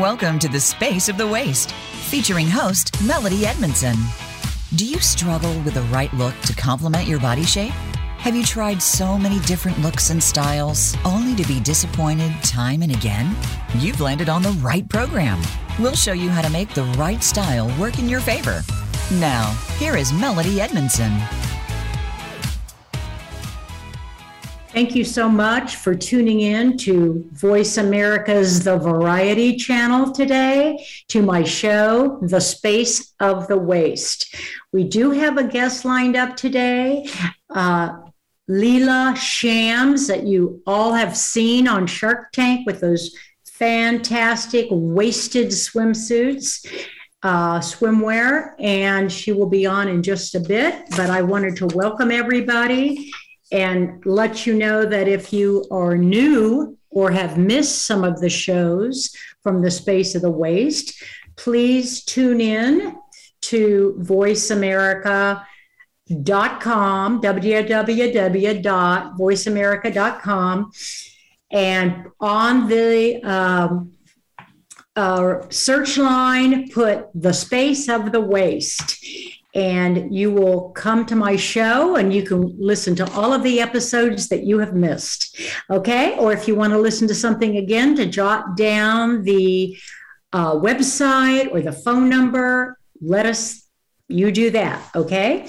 Welcome to the Space of the Waist, featuring host Melody Edmondson. Do you struggle with the right look to complement your body shape? Have you tried so many different looks and styles only to be disappointed time and again? You've landed on the right program. We'll show you how to make the right style work in your favor. Now, here is Melody Edmondson. Thank you so much for tuning in to Voice America's The Variety channel today, to my show, The Space of the Waist. We do have a guest lined up today, uh, Leila Shams, that you all have seen on Shark Tank with those fantastic waisted swimsuits. Uh, swimwear, and she will be on in just a bit. But I wanted to welcome everybody and let you know that if you are new or have missed some of the shows from the space of the waist, please tune in to voiceamerica.com, www.voiceamerica.com. And on the um, uh, search line, put the space of the waist and you will come to my show and you can listen to all of the episodes that you have missed. Okay. Or if you want to listen to something again, to jot down the uh, website or the phone number, let us, you do that. Okay.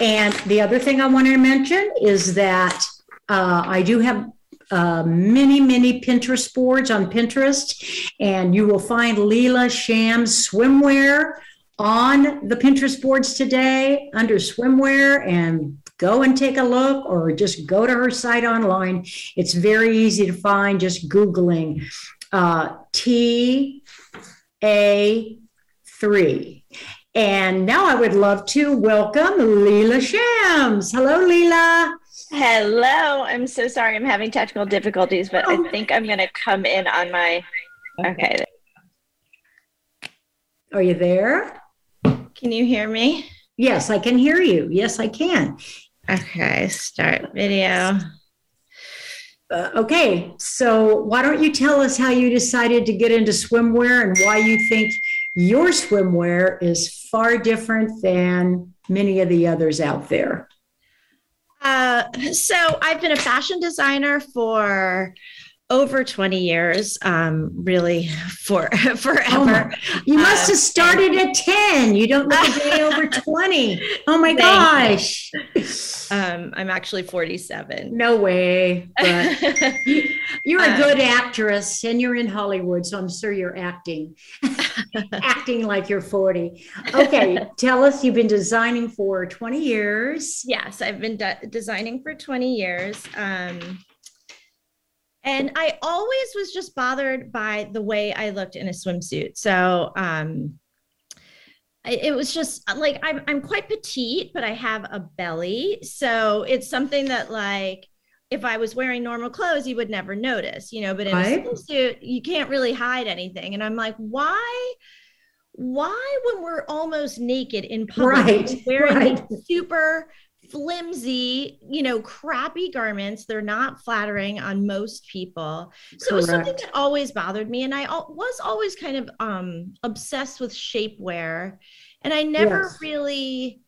And the other thing I wanted to mention is that uh, I do have uh, many, many Pinterest boards on Pinterest, and you will find Leila Shams swimwear on the Pinterest boards today under swimwear and go and take a look or just go to her site online. It's very easy to find just Googling uh, TA3. And now I would love to welcome Leila Shams. Hello, Leila. Hello. I'm so sorry I'm having technical difficulties, but oh. I think I'm going to come in on my. Okay. Are you there? Can you hear me? Yes, I can hear you. Yes, I can. Okay, start video. Uh, okay, so why don't you tell us how you decided to get into swimwear and why you think your swimwear is far different than many of the others out there? Uh, so I've been a fashion designer for over 20 years um really for forever. Oh, you must have uh, started at 10 you don't look a day over 20 oh my gosh. Um i'm actually 47 no way but you, are a good um, actress and you're in hollywood so i'm sure you're acting acting like you're 40 okay tell us you've been designing for 20 years. Yes i've been de- designing for 20 years. Um and I always was just bothered by the way I looked in a swimsuit. So, um, it was just like I'm I'm quite petite, but I have a belly, so it's something that like if I was wearing normal clothes, you would never notice, you know. But in right. a swimsuit, you can't really hide anything, and I'm like, why? Why, when we're almost naked in public, right. wearing right. super flimsy, you know, crappy garments. They're not flattering on most people. So Correct. it was something that always bothered me. And I was always kind of um, obsessed with shapewear. And I never yes. really,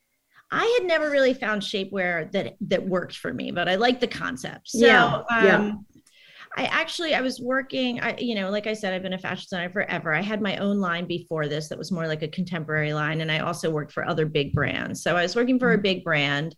I had never really found shapewear that that worked for me, but I like the concept. So yeah. Um, yeah. I actually I was working I you know like I said I've been a fashion designer forever. I had my own line before this that was more like a contemporary line and I also worked for other big brands. So I was working for a mm-hmm. big brand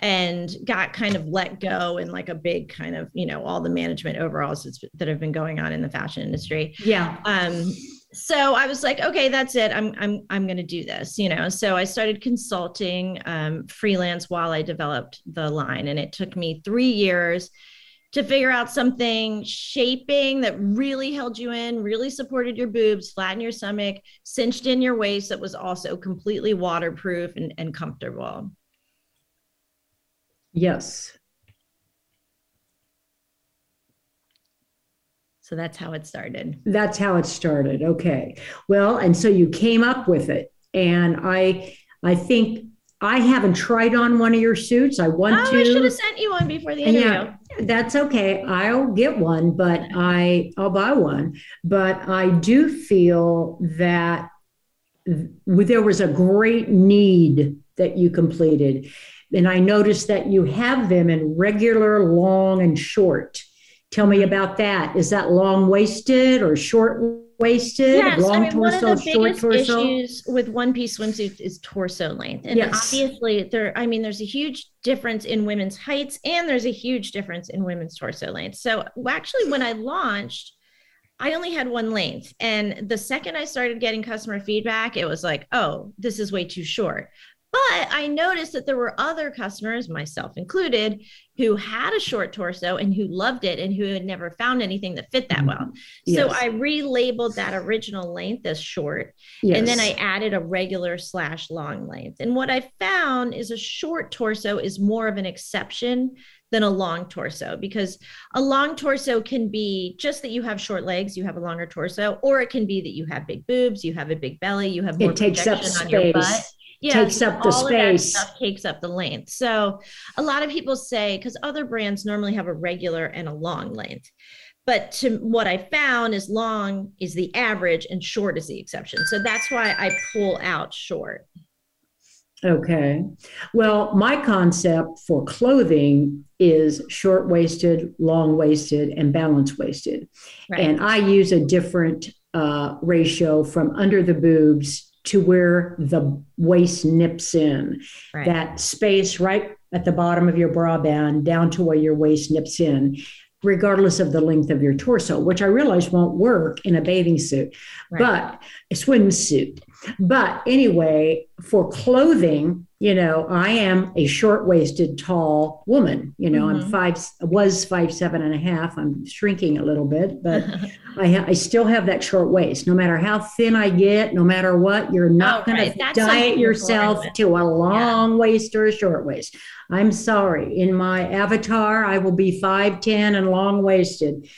and got kind of let go in like a big kind of you know all the management overalls that have been going on in the fashion industry yeah um so i was like okay that's it i'm i'm i'm going to do this you know so i started consulting um, freelance while i developed the line and it took me three years to figure out something shaping that really held you in, really supported your boobs, flattened your stomach, cinched in your waist, that was also completely waterproof and, and comfortable. Yes. So that's how it started. That's how it started. Okay. Well, and so you came up with it. And I I think I haven't tried on one of your suits. I want oh, to. I should have sent you one before the interview. Yeah. That's okay. I'll get one, but I I'll buy one. But I do feel that there was a great need that you completed. And I noticed that you have them in regular, long, and short. Tell me about that. Is that long waisted or short waisted? Yes, long I mean, one of the biggest issues with one piece swimsuits is torso length. And yes. obviously there, I mean, there's a huge difference in women's heights and there's a huge difference in women's torso length. So actually when I launched, I only had one length. And the second I started getting customer feedback, it was like, oh, this is way too short. But I noticed that there were other customers, myself included, who had a short torso and who loved it and who had never found anything that fit that mm. well. Yes. So I relabeled that original length as short. Yes. And then I added a regular slash long length. And what I found is a short torso is more of an exception than a long torso because a long torso can be just that you have short legs, you have a longer torso, or it can be that you have big boobs, you have a big belly, you have more it takes up space. On your butt. Yeah, takes up the space. takes up the length. So a lot of people say because other brands normally have a regular and a long length. But to what I found is long is the average and short is the exception. So that's why I pull out short. Okay. Well, my concept for clothing is short waisted, long waisted, and balance waisted. Right. And I use a different uh, ratio from under the boobs to where the waist nips in. Right. That space right at the bottom of your bra band down to where your waist nips in regardless of the length of your torso, which I realize won't work in a bathing suit, right. but a swimsuit. But anyway, for clothing, you know, I am a short waisted, tall woman. You know, mm-hmm. I'm five, was five, seven and a half. I'm shrinking a little bit, but I, ha- I still have that short waist. No matter how thin I get, no matter what, you're not oh, going right. to diet yourself to a long yeah. waist or a short waist. I'm sorry. In my avatar, I will be 5'10 and long waisted.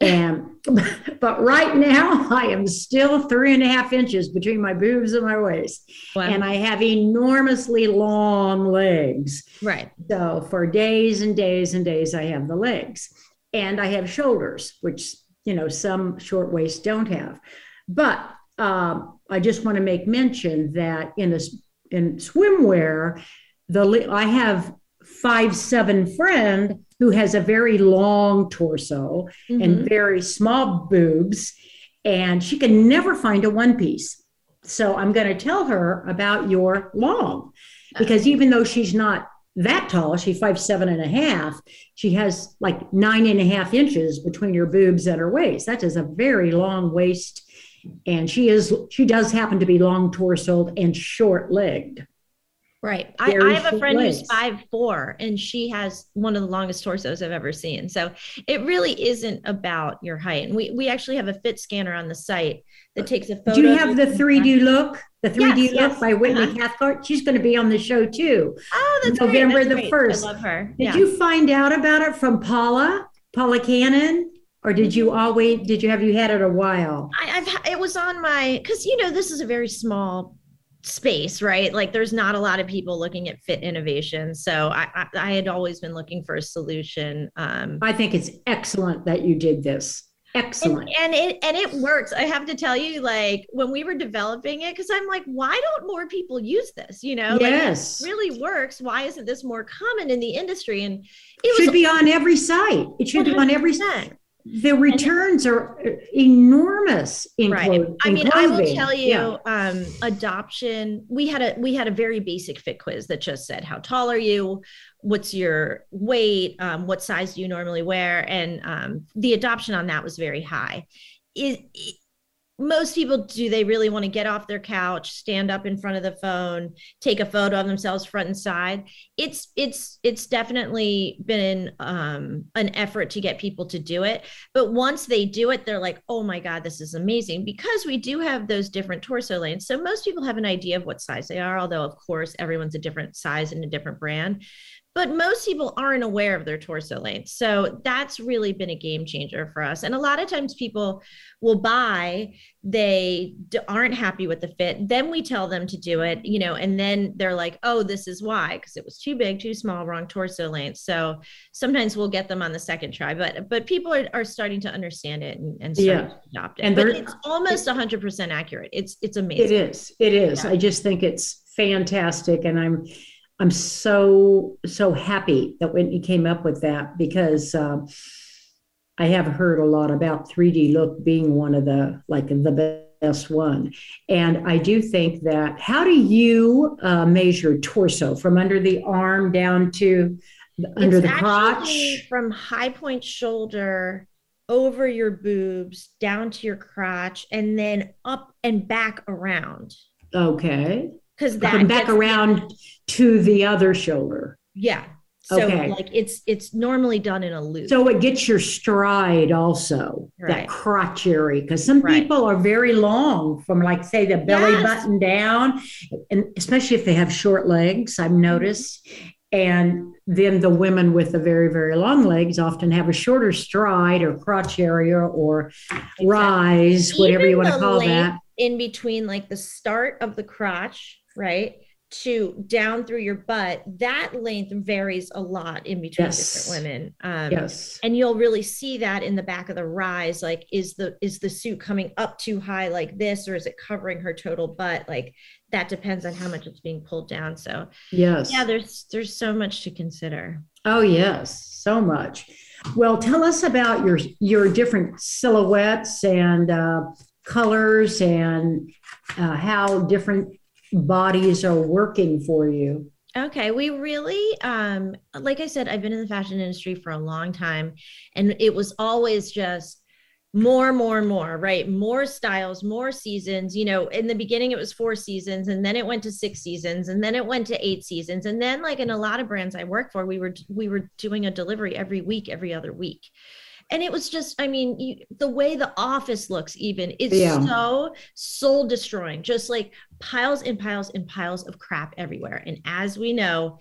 And but right now I am still three and a half inches between my boobs and my waist. Wow. And I have enormously long legs. Right. So for days and days and days I have the legs. And I have shoulders, which you know some short waists don't have. But um, I just want to make mention that in a in swimwear, the I have five seven friend who has a very long torso mm-hmm. and very small boobs, and she can never find a one piece. So I'm going to tell her about your long, because even though she's not that tall, she's five seven and a half. She has like nine and a half inches between her boobs and her waist. That is a very long waist, and she is she does happen to be long torsoed and short legged. Right. I, I, have a friend who's five four and she has one of the longest torsos I've ever seen. So it really isn't about your height. And we, we actually have a fit scanner on the site that takes a photo. Do you have the 3D look? The 3D yes, look yes. by Whitney uh-huh. Cathcart? She's going to be on the show too. Oh, that's November that's the 1st. I love her. Did you find out about it from Paula, Paula Cannon? Or did you always, did you have you had it a while? I, I've, it was on my, cause you know, this is a very small space, right? Like there's not a lot of people looking at fit innovation. So I, I, I had always been looking for a solution. Um, I think it's excellent that you did this. Excellent. And, and, it and it works. I have to tell you, like when we were developing it, because I'm like, why don't more people use this? You know, yes, like, really works. Why isn't this more common in the industry? And it should be on every site. It should 100%. be on every site the returns are enormous in right. Clothing, I mean, I will tell you, yeah. um, adoption. We had a we had a very basic fit quiz that just said, "How tall are you? What's your weight? Um, what size do you normally wear?" And um, the adoption on that was very high. It, most people do they really want to get off their couch stand up in front of the phone take a photo of themselves front and side? It's it's it's definitely been um, an effort to get people to do it. But once they do it they're like oh my god this is amazing because we do have those different torso lanes. So most people have an idea of what size they are although of course everyone's a different size and a different brand but most people aren't aware of their torso length. So that's really been a game changer for us. And a lot of times people will buy, they aren't happy with the fit. Then we tell them to do it, you know, and then they're like, oh, this is why, because it was too big, too small, wrong torso length. So sometimes we'll get them on the second try, but but people are, are starting to understand it and, and yeah. adopt it. And but it's almost 100% accurate. It's it's amazing. It is. It is. Yeah. I just think it's fantastic. And I'm I'm so so happy that Whitney came up with that because uh, I have heard a lot about 3D look being one of the like the best one, and I do think that. How do you uh, measure torso from under the arm down to under it's the crotch? From high point shoulder over your boobs down to your crotch and then up and back around. Okay because that back around to the other shoulder. Yeah. So okay. like it's it's normally done in a loop. So it gets your stride also, right. that crotch area. Because some right. people are very long from like say the belly yes. button down, and especially if they have short legs, I've mm-hmm. noticed. And then the women with the very, very long legs often have a shorter stride or crotch area or exactly. rise, Even whatever you want to call that. In between like the start of the crotch right? To down through your butt, that length varies a lot in between yes. different women. Um, yes, and you'll really see that in the back of the rise. Like, is the is the suit coming up too high like this, or is it covering her total butt? Like, that depends on how much it's being pulled down. So, yes, yeah, there's there's so much to consider. Oh yes, so much. Well, tell us about your your different silhouettes and uh, colors and uh, how different bodies are working for you? Okay, we really um like I said I've been in the fashion industry for a long time and it was always just more more more right more styles more seasons you know in the beginning it was four seasons and then it went to six seasons and then it went to eight seasons and then like in a lot of brands i work for we were we were doing a delivery every week every other week and it was just i mean you, the way the office looks even it's yeah. so soul destroying just like piles and piles and piles of crap everywhere and as we know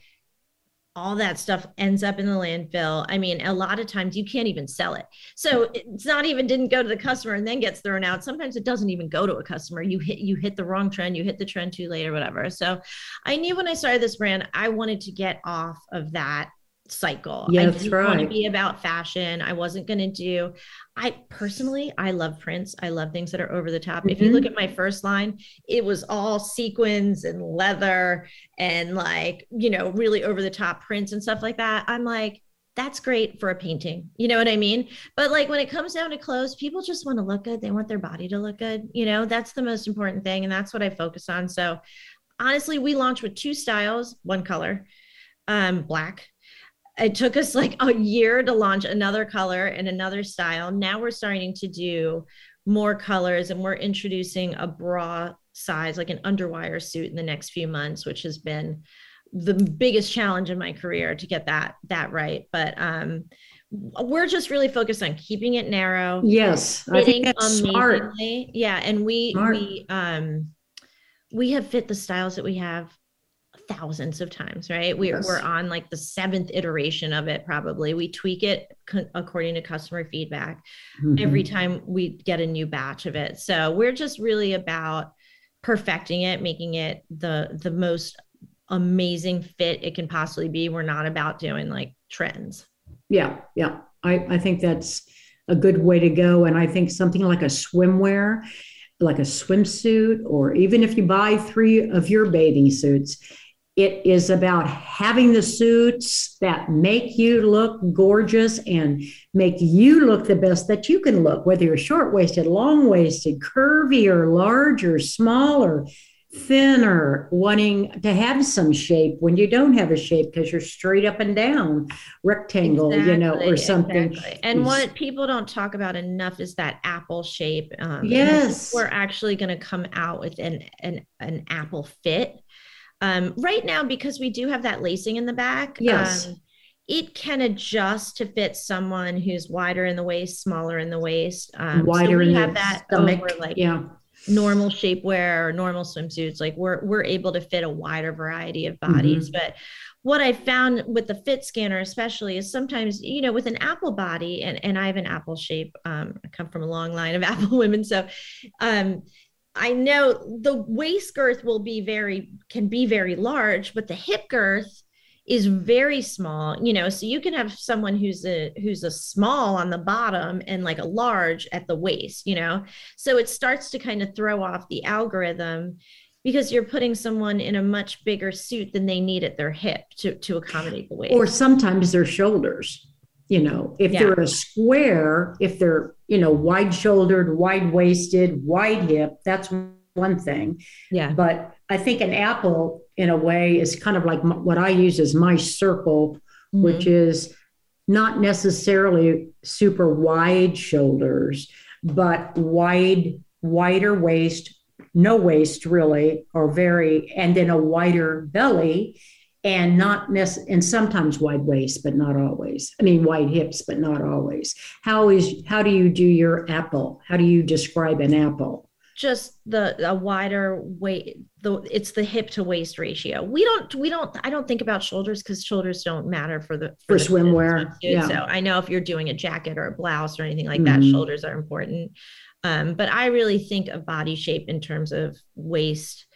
all that stuff ends up in the landfill. I mean, a lot of times you can't even sell it. So it's not even didn't go to the customer and then gets thrown out. Sometimes it doesn't even go to a customer. You hit you hit the wrong trend, you hit the trend too late or whatever. So I knew when I started this brand, I wanted to get off of that cycle. Yeah, I didn't right. want to be about fashion. I wasn't going to do. I personally, I love prints. I love things that are over the top. Mm-hmm. If you look mm-hmm. at my first line, it was all sequins and leather and like you know really over the top prints and stuff like that. I'm like. That's great for a painting. You know what I mean? But like when it comes down to clothes, people just want to look good. They want their body to look good. You know, that's the most important thing. And that's what I focus on. So honestly, we launched with two styles, one color, um, black it took us like a year to launch another color and another style. Now we're starting to do more colors and we're introducing a bra size, like an underwire suit in the next few months, which has been the biggest challenge in my career to get that that right. But um we're just really focused on keeping it narrow. Yes, I think that's smart. Yeah, and we smart. we um we have fit the styles that we have thousands of times, right? We, yes. We're on like the seventh iteration of it, probably. We tweak it co- according to customer feedback mm-hmm. every time we get a new batch of it. So we're just really about perfecting it, making it the the most amazing fit it can possibly be. We're not about doing like trends. Yeah, yeah. I, I think that's a good way to go. And I think something like a swimwear, like a swimsuit, or even if you buy three of your bathing suits, it is about having the suits that make you look gorgeous and make you look the best that you can look, whether you're short waisted, long waisted, curvy, or large, or small, or thin, or wanting to have some shape when you don't have a shape because you're straight up and down, rectangle, exactly, you know, or something. Exactly. And what people don't talk about enough is that apple shape. Um, yes. We're actually going to come out with an, an, an apple fit um, right now, because we do have that lacing in the back, yes. Um, it can adjust to fit someone who's wider in the waist, smaller in the waist. Um, wider so in have that stomach. Over, like yeah. normal shapewear or normal swimsuits like we're we're able to fit a wider variety of bodies mm-hmm. but what i found with the fit scanner especially is sometimes you know with an apple body and, and i have an apple shape um, i come from a long line of apple women so um, i know the waist girth will be very can be very large but the hip girth is very small you know so you can have someone who's a who's a small on the bottom and like a large at the waist you know? So it starts to kind of throw off the algorithm because you're putting someone in a much bigger suit than they need at their hip to to accommodate the waist. Or sometimes their shoulders you know if yeah. they're a square if they're you know wide shouldered wide waisted wide hip that's one thing yeah but i think an apple in a way is kind of like what I use as my circle, mm-hmm. which is not necessarily super wide shoulders, but wide, wider waist, no waist really, or very, and then a wider belly and not nec- and sometimes wide waist but not always. I mean wide hips but not always. How is how do you do your apple? How do you describe an apple? Just the a wider weight the it's the hip to waist ratio. We don't we don't i don't think about shoulders because shoulders don't matter for the for, for the swimwear yeah. so i know if you're doing a jacket or a blouse or anything like mm-hmm. that shoulders are important. Um, but i really think of body shape in terms of waist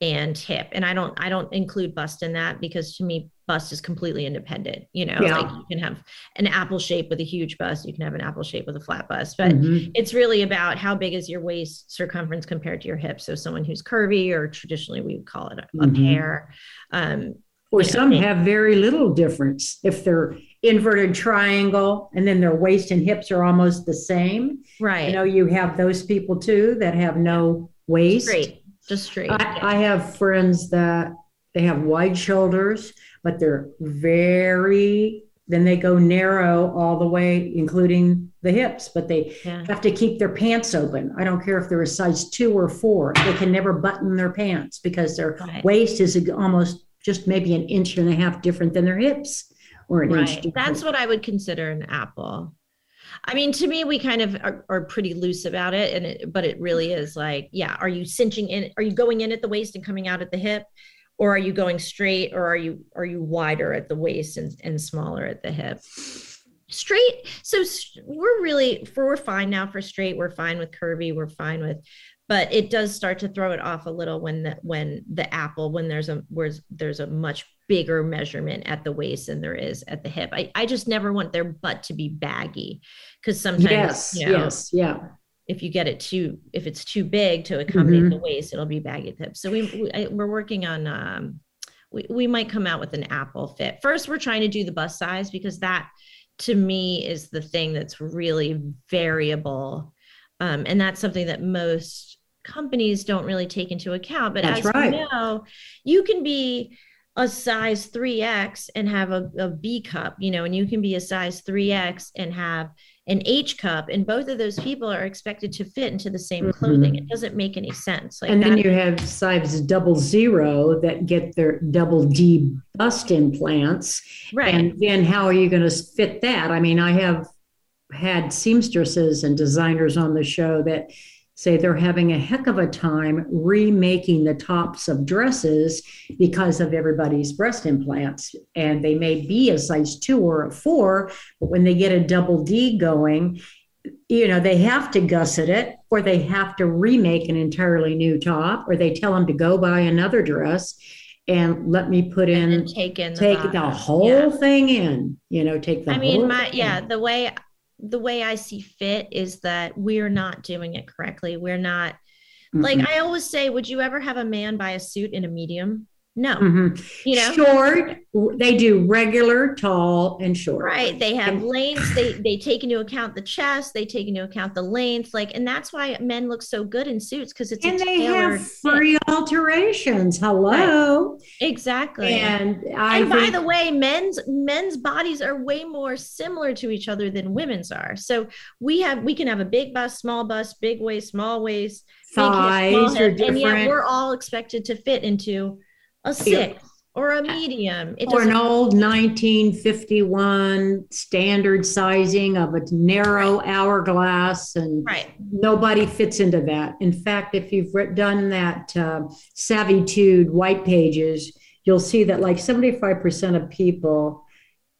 and hip and i don't i don't include bust in that because to me bust is completely independent you know? Yeah. like you can have an apple shape with a huge bust you can have an apple shape with a flat bust but mm-hmm. it's really about how big is your waist circumference compared to your hip so someone who's curvy or traditionally we would call it a, mm-hmm. pear um, or some know, have very little difference if they're inverted triangle and then their waist and hips are almost the same. Right. You know you have those people too that have no waist. Great just straight. I, I have friends that they have wide shoulders, but they're very then they go narrow all the way, including the hips, but they yeah. have to keep their pants open. I don't care if they're a size two or four, they can never button their pants because their right. waist is almost just maybe an inch and a half different than their hips or an right. inch. Different. That's what I would consider an apple. I mean, to me, we kind of are, are pretty loose about it, and it, but it really is like, yeah, are you cinching in? Are you going in at the waist and coming out at the hip, or are you going straight, or are you are you wider at the waist and, and smaller at the hip? Straight. So we're really for we're fine now for straight. We're fine with curvy. We're fine with but it does start to throw it off a little when the when the apple when there's a where's there's a much bigger measurement at the waist than there is at the hip. I, I just never want their butt to be baggy because sometimes yes, you know, yes, yeah. If you get it too, if it's too big to accommodate mm-hmm. the waist, it'll be baggy hip. So we, we we're working on um, we, we might come out with an apple fit. First, we're trying to do the bust size because that to me is the thing that's really variable. Um, and that's something that most companies don't really take into account. But that's as right. you know, you can be a size 3x and have a, a b cup you know and you can be a size 3x and have an h cup and both of those people are expected to fit into the same mm-hmm. clothing mm-hmm. it doesn't make any sense like and then you have size double zero that get their double d bust implants right and then how are you going to fit that i mean i have had seamstresses and designers on the show that say they're having a heck of a time remaking the tops of dresses because of everybody's breast implants. And they may be a size two or a four, but when they get a double D going, you know, they have to gusset it or they have to remake an entirely new top or they tell them to go buy another dress and let me put in take in the take bottom. the whole yeah. thing in you know take the i mean my yeah in. the way the way I see fit is that we're not doing it correctly. We're not mm-hmm. like I always say, would you ever have a man buy a suit in a medium? No, mm-hmm. you know, short. They do regular, tall, and short. Right. They have lengths. They they take into account the chest. They take into account the length. Like, and that's why men look so good in suits because it's and they have free fit. alterations. Hello. Right. Exactly. And I and by the way, men's men's bodies are way more similar to each other than women's are. So we have we can have a big bust, small bust, big waist, small waist, size, and yet we're all expected to fit into a six or a medium. It or an old 1951 standard sizing of a narrow right. hourglass, and right. nobody fits into that. In fact, if you've done that uh, Savvitude white pages, you'll see that like 75% of people,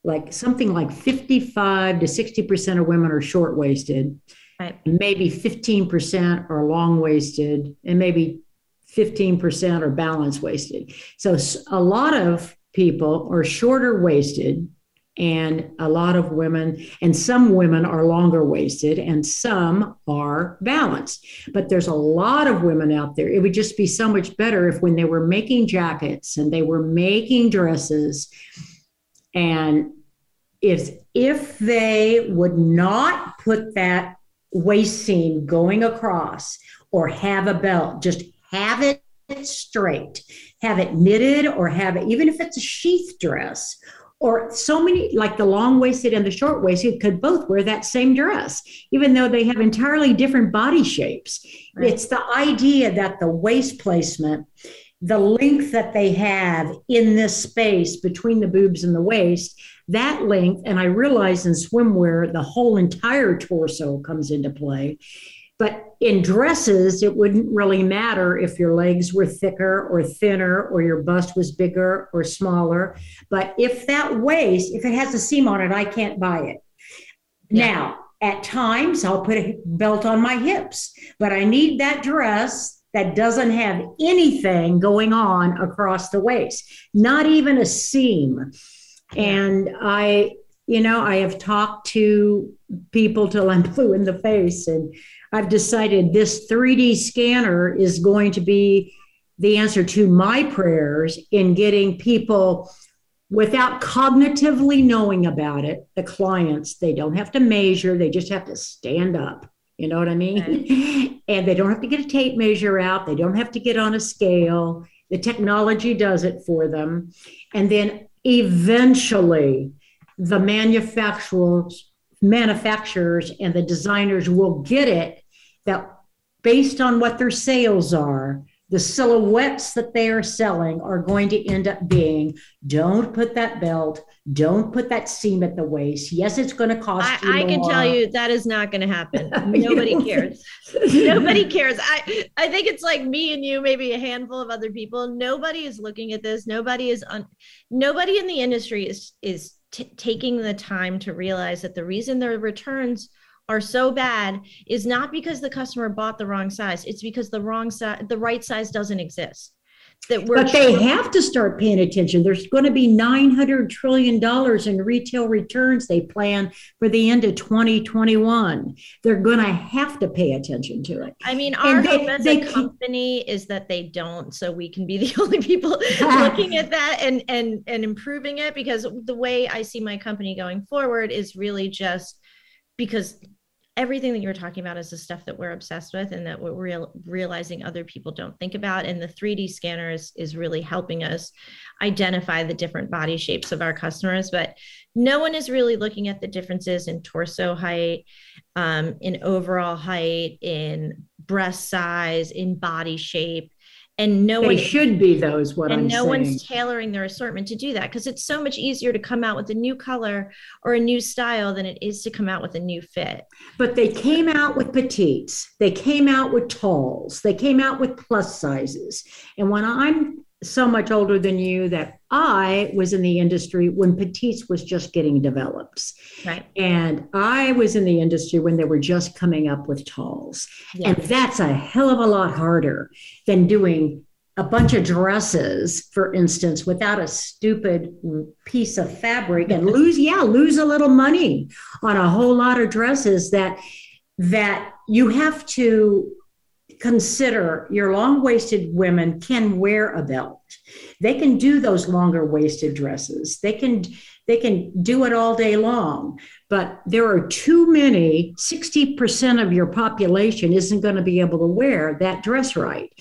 like something like 55 to 60% of women are short waisted. Right. Maybe 15% are long waisted, and maybe 15% are balance waisted. So a lot of people are shorter waisted and a lot of women and some women are longer waisted and some are balanced but there's a lot of women out there it would just be so much better if when they were making jackets and they were making dresses and if if they would not put that waist seam going across or have a belt just have it straight, have it knitted, or have it, even if it's a sheath dress, or so many, like the long waisted and the short waisted, could both wear that same dress, even though they have entirely different body shapes. Right. It's the idea that the waist placement, the length that they have in this space between the boobs and the waist, that length, and I realize in swimwear, the whole entire torso comes into play but in dresses, it wouldn't really matter if your legs were thicker or thinner or your bust was bigger or smaller. But if that waist, if it has a seam on it, I can't buy it. Yeah. Now, at times, I'll put a belt on my hips, but I need that dress that doesn't have anything going on across the waist, not even a seam. And I, you know, I have talked to people till I'm blue in the face and I've decided this 3D scanner is going to be the answer to my prayers in getting people without cognitively knowing about it, the clients, they don't have to measure, they just have to stand up. You know what I mean? And they don't have to get a tape measure out, they don't have to get on a scale. The technology does it for them. And then eventually, the manufacturers manufacturers and the designers will get it that based on what their sales are, the silhouettes that they are selling are going to end up being don't put that belt, don't put that seam at the waist. Yes, it's going to cost I, you. I can tell you that is not going to happen. Nobody cares. Nobody cares. I I think it's like me and you, maybe a handful of other people. Nobody is looking at this. Nobody is on. Nobody in the industry is is t- taking the time to realize that the reason their returns are so bad is not because the customer bought the wrong size. It's because the wrong size the right size doesn't exist that we're but they have to start paying attention. There's going to be 900 trillion dollars in retail returns they plan for the end of 2021 they're going to have to pay attention to it. I mean our they, hope as they, a company is that they don't so we can be the only people looking at that and and and improving it because the way i see my company going forward is really just because everything that you were talking about is the stuff that we're obsessed with and that we're real, realizing other people don't think about. And the 3d scanner is, is really helping us identify the different body shapes of our customers. But no one is really looking at the differences in torso height um, in overall height in breast size in body shape and no they one should be those what and I'm no saying. one's tailoring their assortment to do that because it's so much easier to come out with a new color or a new style than it is to come out with a new fit but they came out with petites they came out with talls they came out with plus sizes and when i'm so much older than you that I was in the industry when Petites was just getting developed. Right. And I was in the industry when they were just coming up with talls. Yes. And that's a hell of a lot harder than doing a bunch of dresses, for instance, without a stupid piece of fabric and lose, yeah, lose a little money on a whole lot of dresses that that you have to consider your long waisted women can wear a belt. They can do those longer waisted dresses. They can they can do it all day long. But there are too many, 60% of your population isn't going to be able to wear that dress right.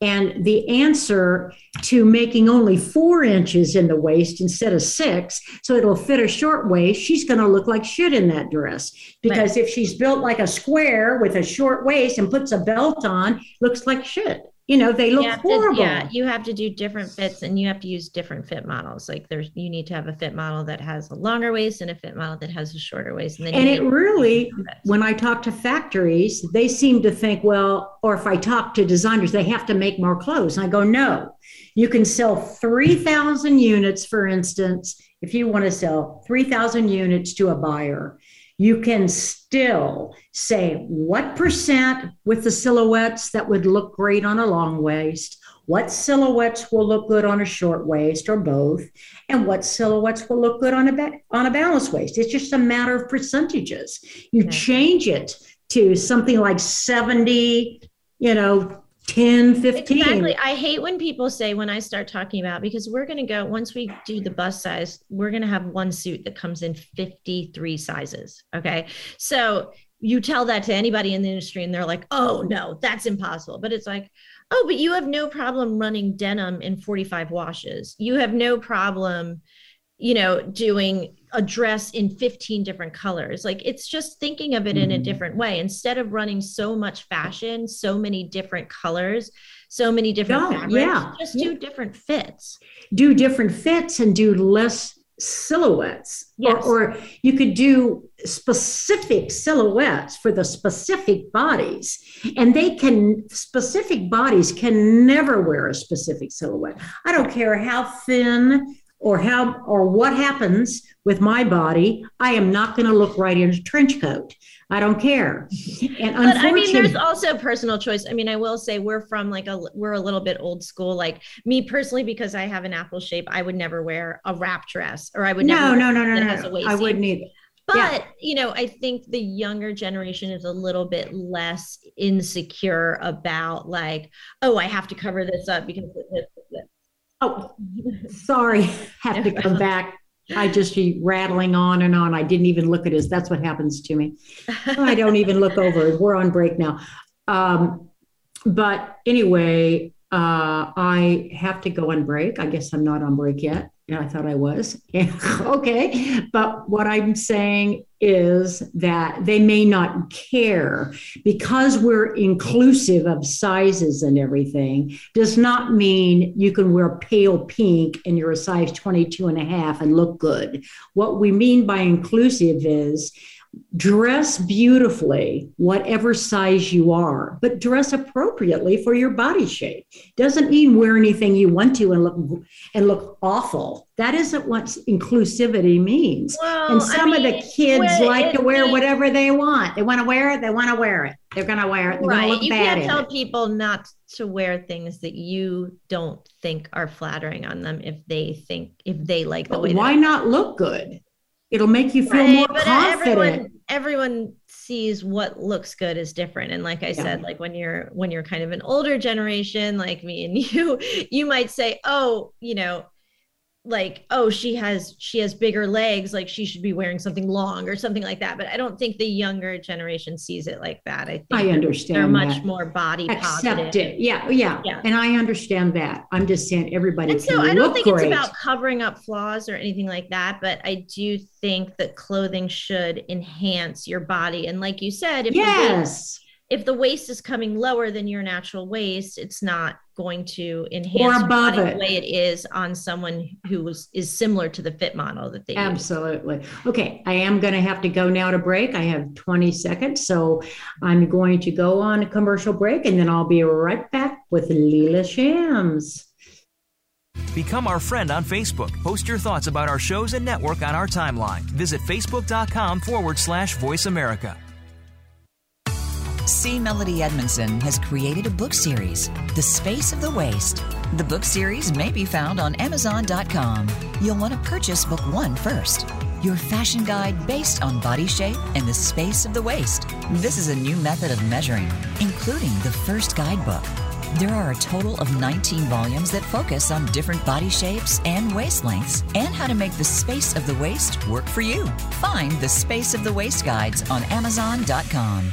And the answer to making only four inches in the waist instead of six, so it'll fit a short waist, she's going to look like shit in that dress. Because right. if she's built like a square with a short waist and puts a belt on, looks like shit. You know they look you horrible to, yeah you have to do different fits and you have to use different fit models. Like there's you need to have a fit model that has a longer waist and a fit model that has a shorter waist and, and it really when i talk to factories they seem to think well or if i talk to designers they have to make more clothes. And i go no you can sell 3000 units for instance if you want to sell 3000 units to a buyer you can still say what percent with the silhouettes that would look great on a long waist, what silhouettes will look good on a short waist or both, and what silhouettes will look good on a ba- on a balanced waist. It's just a matter of percentages. You change it to something like 70, you know, 10, 15. Exactly. I hate when people say when I start talking about because we're going to go once we do the bust size, we're going to have one suit that comes in 53 sizes. Okay. So you tell that to anybody in the industry and they're like, oh no, that's impossible. But it's like, oh, but you have no problem running denim in 45 washes. You have no problem you know, doing a dress in 15 different colors. Like it's just thinking of it mm-hmm. in a mm-hmm. different way. Instead of running so much fashion, so many different colors, so many different fabrics, yeah. just yeah. do different fits. Do different fits and do less silhouettes. Yes. Or, or you could do specific silhouettes for the specific bodies. And they can, specific bodies can never wear a specific silhouette. I don't care how thin or how or what happens with my body, I am not going to look right in a trench coat. I don't care. And but I mean, there's also personal choice. I mean, I will say we're from like a we're a little bit old school. Like me personally, because I have an apple shape, I would never wear a wrap dress, or I would no, no, no, no, no, no. I wouldn't either. But yeah. you know, I think the younger generation is a little bit less insecure about like, oh, I have to cover this up because Oh, sorry, have to come back. I just be rattling on and on. I didn't even look at his. That's what happens to me. I don't even look over. We're on break now. Um, but anyway, uh, I have to go on break. I guess I'm not on break yet. Yeah, I thought I was. Yeah, okay. But what I'm saying is that they may not care because we're inclusive of sizes and everything does not mean you can wear pale pink and you're a size 22 and a half and look good. What we mean by inclusive is dress beautifully, whatever size you are, but dress appropriately for your body shape. Doesn't mean wear anything you want to and look and look awful. That isn't what inclusivity means. Well, and some I mean, of the kids like to wear whatever they want. They want to wear it. They want to wear it. They're going to wear it. They're right. you can't tell it. people not to wear things that you don't think are flattering on them if they think if they like the way. Why not look good? It'll make you feel right, more uh, confident. Everyone, everyone sees what looks good is different. And like I yeah. said, like when you're when you're kind of an older generation like me and you, you might say, oh, you know, like oh she has she has bigger legs like she should be wearing something long or something like that. But i don't think the younger generation sees it like that. I think i understand they're much that. more body accept positive. it yeah, yeah, yeah. And i understand that. I'm just saying everybody and so i don't think great. it's about covering up flaws or anything like that but i do think that clothing should enhance your body. And like you said if yes if the waist is coming lower than your natural waist, it's not going to enhance or above it. the way it is on someone who is, is similar to the fit model that they absolutely use. okay i am going to have to go now to break i have 20 seconds so i'm going to go on a commercial break and then i'll be right back with leila shams Become our friend on Facebook. Post your thoughts about our shows and network on our timeline. Visit facebook.com forward slash voice America. C. Melody Edmondson has created a book series, The Space of the Waist. The book series may be found on Amazon.com. You'll want to purchase book one first. Your fashion guide based on body shape and the space of the waist. This is a new method of measuring, including the first guidebook. There are a total of 19 volumes that focus on different body shapes and waist lengths and how to make the space of the waist work for you. Find the Space of the Waist guides on Amazon.com.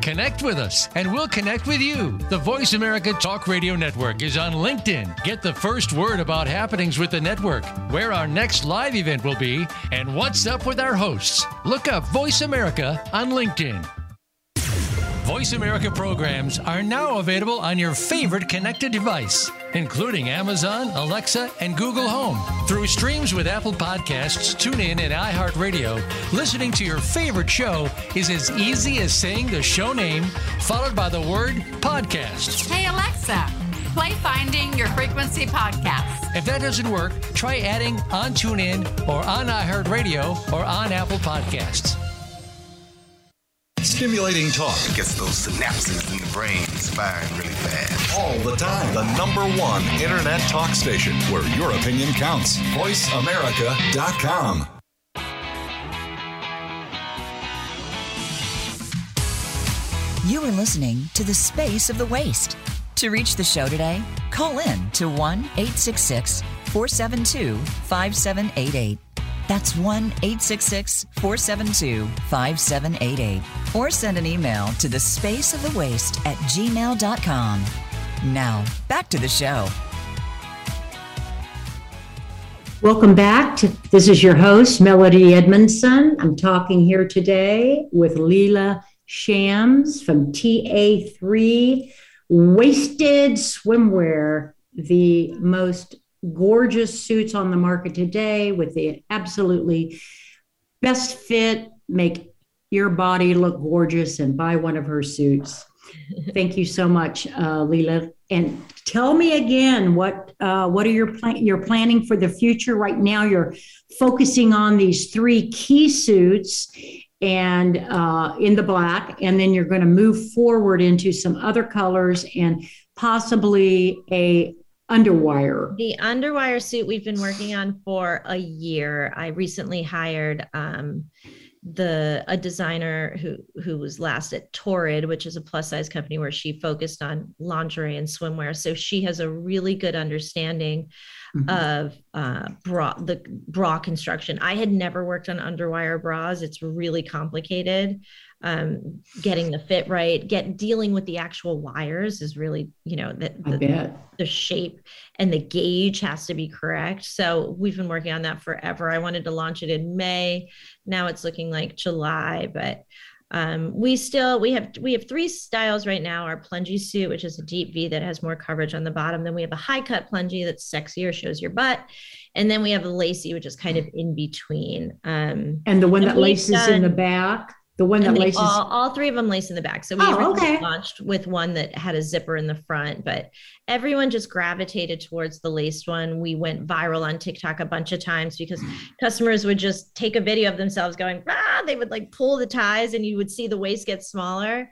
Connect with us, and we'll connect with you. The Voice America Talk Radio Network is on LinkedIn. Get the first word about happenings with the network, where our next live event will be, and what's up with our hosts. Look up Voice America on LinkedIn. Voice America programs are now available on your favorite connected device, including Amazon, Alexa, and Google Home. Through streams with Apple Podcasts, TuneIn, and iHeartRadio, listening to your favorite show is as easy as saying the show name followed by the word podcast. Hey, Alexa, play Finding Your Frequency podcast. If that doesn't work, try adding on TuneIn or on iHeartRadio or on Apple Podcasts. Stimulating talk gets those synapses in the brain firing really fast. All the time. The number one internet talk station where your opinion counts. VoiceAmerica.com. You are listening to The Space of the Waist. To reach the show today, call in to 1 866 472 5788. That's 1 866 472 5788. Or send an email to the space of the waist at gmail.com. Now, back to the show. Welcome back to this is your host, Melody Edmondson. I'm talking here today with Leila Shams from TA3 Wasted Swimwear, the most gorgeous suits on the market today with the absolutely best fit, make your body look gorgeous, and buy one of her suits. Thank you so much, uh. And tell me again what uh, what are your plan? You're planning for the future right now. You're focusing on these three key suits and uh, in the black, and then you're going to move forward into some other colors and possibly a underwire. The underwire suit we've been working on for a year. I recently hired um, the a designer who who was last at Torrid, which is a plus size company where she focused on lingerie and swimwear. So she has a really good understanding Mhm. of uh, bra the bra construction. I had never worked on underwire bras. It's really complicated. Um, getting the fit right, get dealing with the actual wires is really you know the, the, the shape and the gauge has to be correct. So we've been working on that forever. I wanted to launch it in May. Now it's looking like July, but um, we still we have we have three styles right now. Our plungy suit, which is a deep V that has more coverage on the bottom. Then we have a high cut plungy that's sexier, shows your butt, and then we have a lacy, which is kind of in between. Um, And the one And that laces in the back, the one that laces. all, all three of them lace in the back. So we Oh, okay. launched with one that had a zipper in the front, but everyone just gravitated towards the laced one. We went viral on TikTok a bunch of times because customers would just take a video of themselves going, ah, they would like pull the ties and you would see the waist get smaller.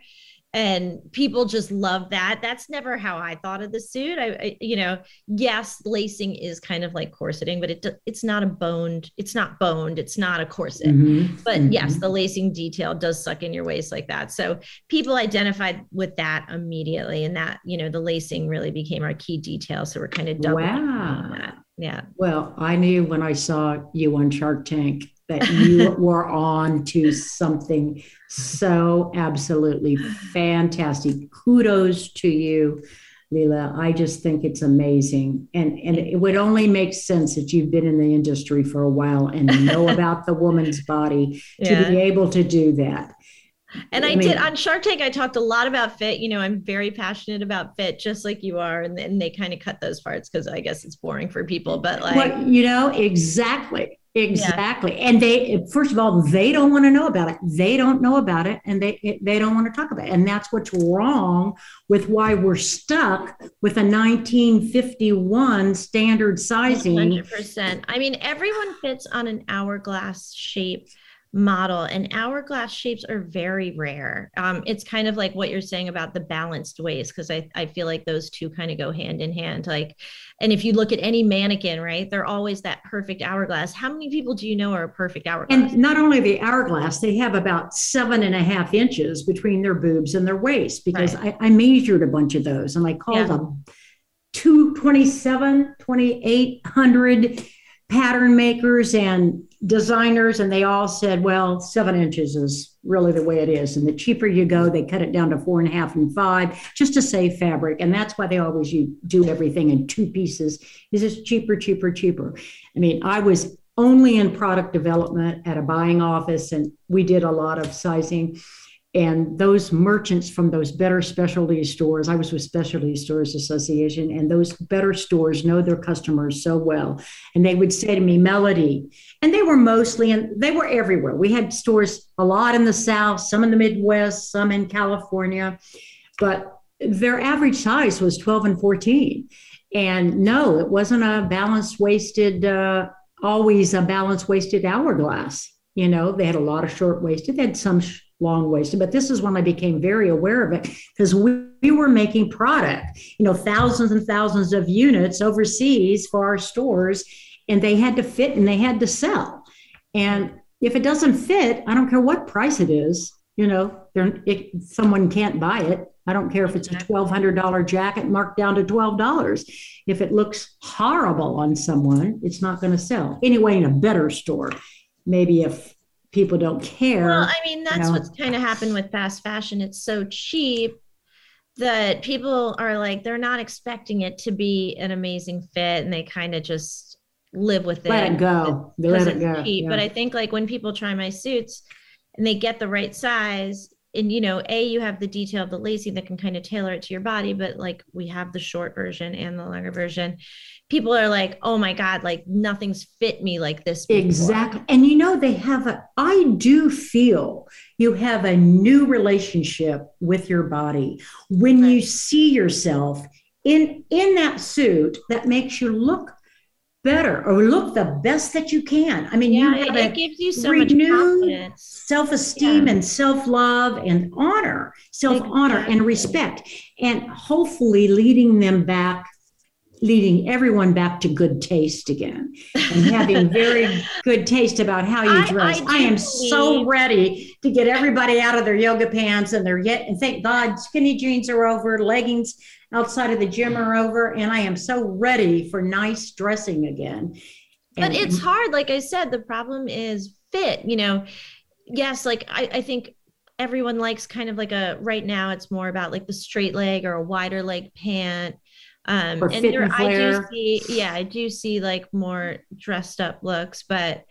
And people just love that. That's never how I thought of the suit. I, I you know, yes, lacing is kind of like corseting, but it it's not a boned, it's not boned, it's not a corset Mhm, but mhm. yes the lacing detail does suck in your waist like that so people identified with that immediately and that you know the lacing really became our key detail so we're kind of doubling Wow. that yeah Well, I knew when I saw you on Shark Tank that you were on to something so absolutely fantastic. Kudos to you, Leila. I just think it's amazing. And and it would only make sense that you've been in the industry for a while and know about the woman's body to Yeah. be able to do that. and i, I mean- did on shark tank i talked a lot about fit you know i'm very passionate about fit just like you are and then they kind of cut those parts because i guess it's boring for people but like Well, you know, exactly. Exactly. And they first of all, they don't want to know about it. They don't know about it and they they don't want to talk about it. And that's what's wrong with why we're stuck with a 1951 standard sizing. 100%. I mean, everyone fits on an hourglass shape model and hourglass shapes are very rare um, it's kind of like what you're saying about the balanced waist because I, I feel like those two kind of go hand in hand like and if you look at any mannequin right they're always that perfect hourglass how many people do you know are a perfect hourglass and not only the hourglass they have about seven and a half inches between their boobs and their waist because right. I, I, measured a bunch of those and i called yeah. them 227 2800 pattern makers and designers and they all said, well, seven inches is really the way it is. And the cheaper you go, they cut it down to four and a half and five just to save fabric. And that's why they always do everything in two pieces. Is this cheaper, cheaper, cheaper? I mean, I was only in product development at a buying office and we did a lot of sizing and those merchants from those better specialty stores i was with specialty stores association and those better stores know their customers so well. And they would say to me melody and they were mostly and they were everywhere. We had stores a lot in the south some in the midwest some in california but their average size was 12 and 14 and no it wasn't a balanced waisted uh, always a balanced waisted hourglass you know? They had a lot of short waisted they had some sh- long waisted. But this is when I became very aware of it because we, we were making product, you know, thousands and thousands of units overseas for our stores, and they had to fit and they had to sell. And if it doesn't fit, I don't care what price it is, you know, it, someone can't buy it. I don't care if it's a $1,200 jacket marked down to $12. If it looks horrible on someone, it's not going to sell. Anyway, in a better store, maybe if people don't care. Well, I mean, that's you know? what's kind of happened with fast fashion. It's so cheap that people are like, they're not expecting it to be an amazing fit and they kind of just live with it. Let it go. Let it go. Cheap. Yeah. But I think like when people try my suits and they get the right size, and you know, a you have the detail of the lacing that can kind of tailor it to your body, but like we have the short version and the longer version people are like, oh my God, like nothing's fit me like this. Before. Exactly. And you know, they have a, I do feel you have a new relationship with your body when right. you see yourself in in that suit that makes you look better or look the best that you can. I mean, yeah, you have it, gives you so much self-esteem yeah. and self-love and honor, self-honor exactly. and respect, and hopefully leading them back leading everyone back to good taste again and having very good taste about how you dress. I, I, I am so ready to get everybody out of their yoga pants and their yet and thank God skinny jeans are over, leggings outside of the gym are over, and I am so ready for nice dressing again. And, but it's hard, like I said, the problem is fit, you know. Yes, like I, I think everyone likes kind of like a right now it's more about like the straight leg or a wider leg pant um, and there, I do see, yeah, I do see like more dressed up looks, but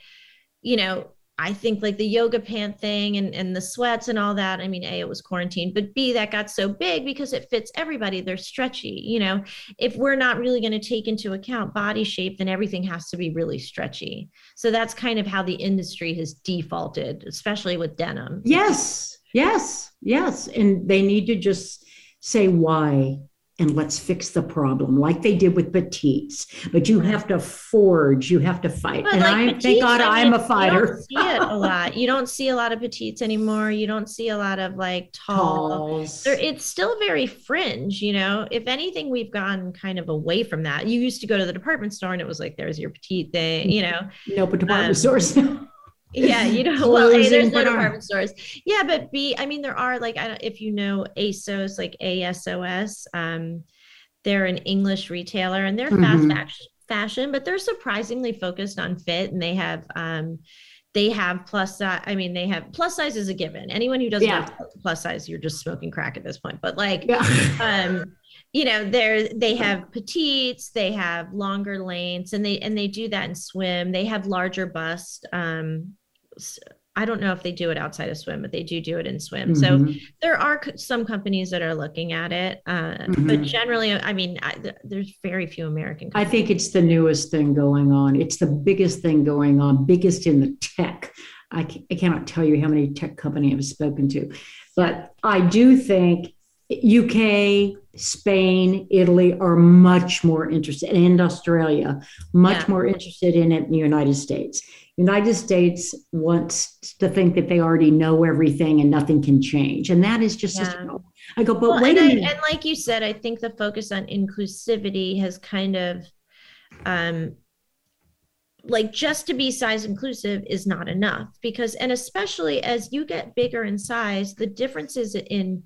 you know, I think like the yoga pant thing and, and the sweats and all that. I mean, A, it was quarantine, but B, that got so big because it fits everybody. They're stretchy. You know, if we're not really going to take into account body shape, then everything has to be really stretchy. So that's kind of how the industry has defaulted, especially with denim. Yes, yes, yes. And they need to just say why and let's fix the problem like they did with petites but you have to forge you have to fight. But and like i petites, thank god I am a fighter you don't see it a lot. You don't see a lot of petites anymore. You don't see a lot of like tall. It's still very fringe you know? If anything we've gone kind of away from that. You used to go to the department store and it was like there's your petite thing you know? No but department um, stores yeah you know well a, there's no department stores yeah but b i mean there are like I don't, if you know asos like asos um they're an english retailer and they're mm-hmm. fast fashion but they're surprisingly focused on fit and they have um they have plus size i mean they have plus size is a given anyone who doesn't yeah. have plus size you're just smoking crack at this point but like yeah. um you know they're they have petites they have longer lengths and they and they do that in swim they have larger bust um I don't know if they do it outside of swim, but they do do it in swim. Mm-hmm. So there are some companies that are looking at it, uh, mm-hmm. but generally, I mean, I, there's very few American. Companies. I think it's the newest thing going on. It's the biggest thing going on, biggest in the tech. I, I cannot tell you how many tech companies I've spoken to, but I do think UK, Spain, Italy are much more interested, and Australia, much Yeah. more interested in it than the United States. United States wants to think that they already know everything and nothing can change, and that is just. Yeah. I go, but Well, wait and, a I, minute. and like you said, I think the focus on inclusivity has kind of, um, like just to be size inclusive is not enough because, and especially as you get bigger in size, the differences in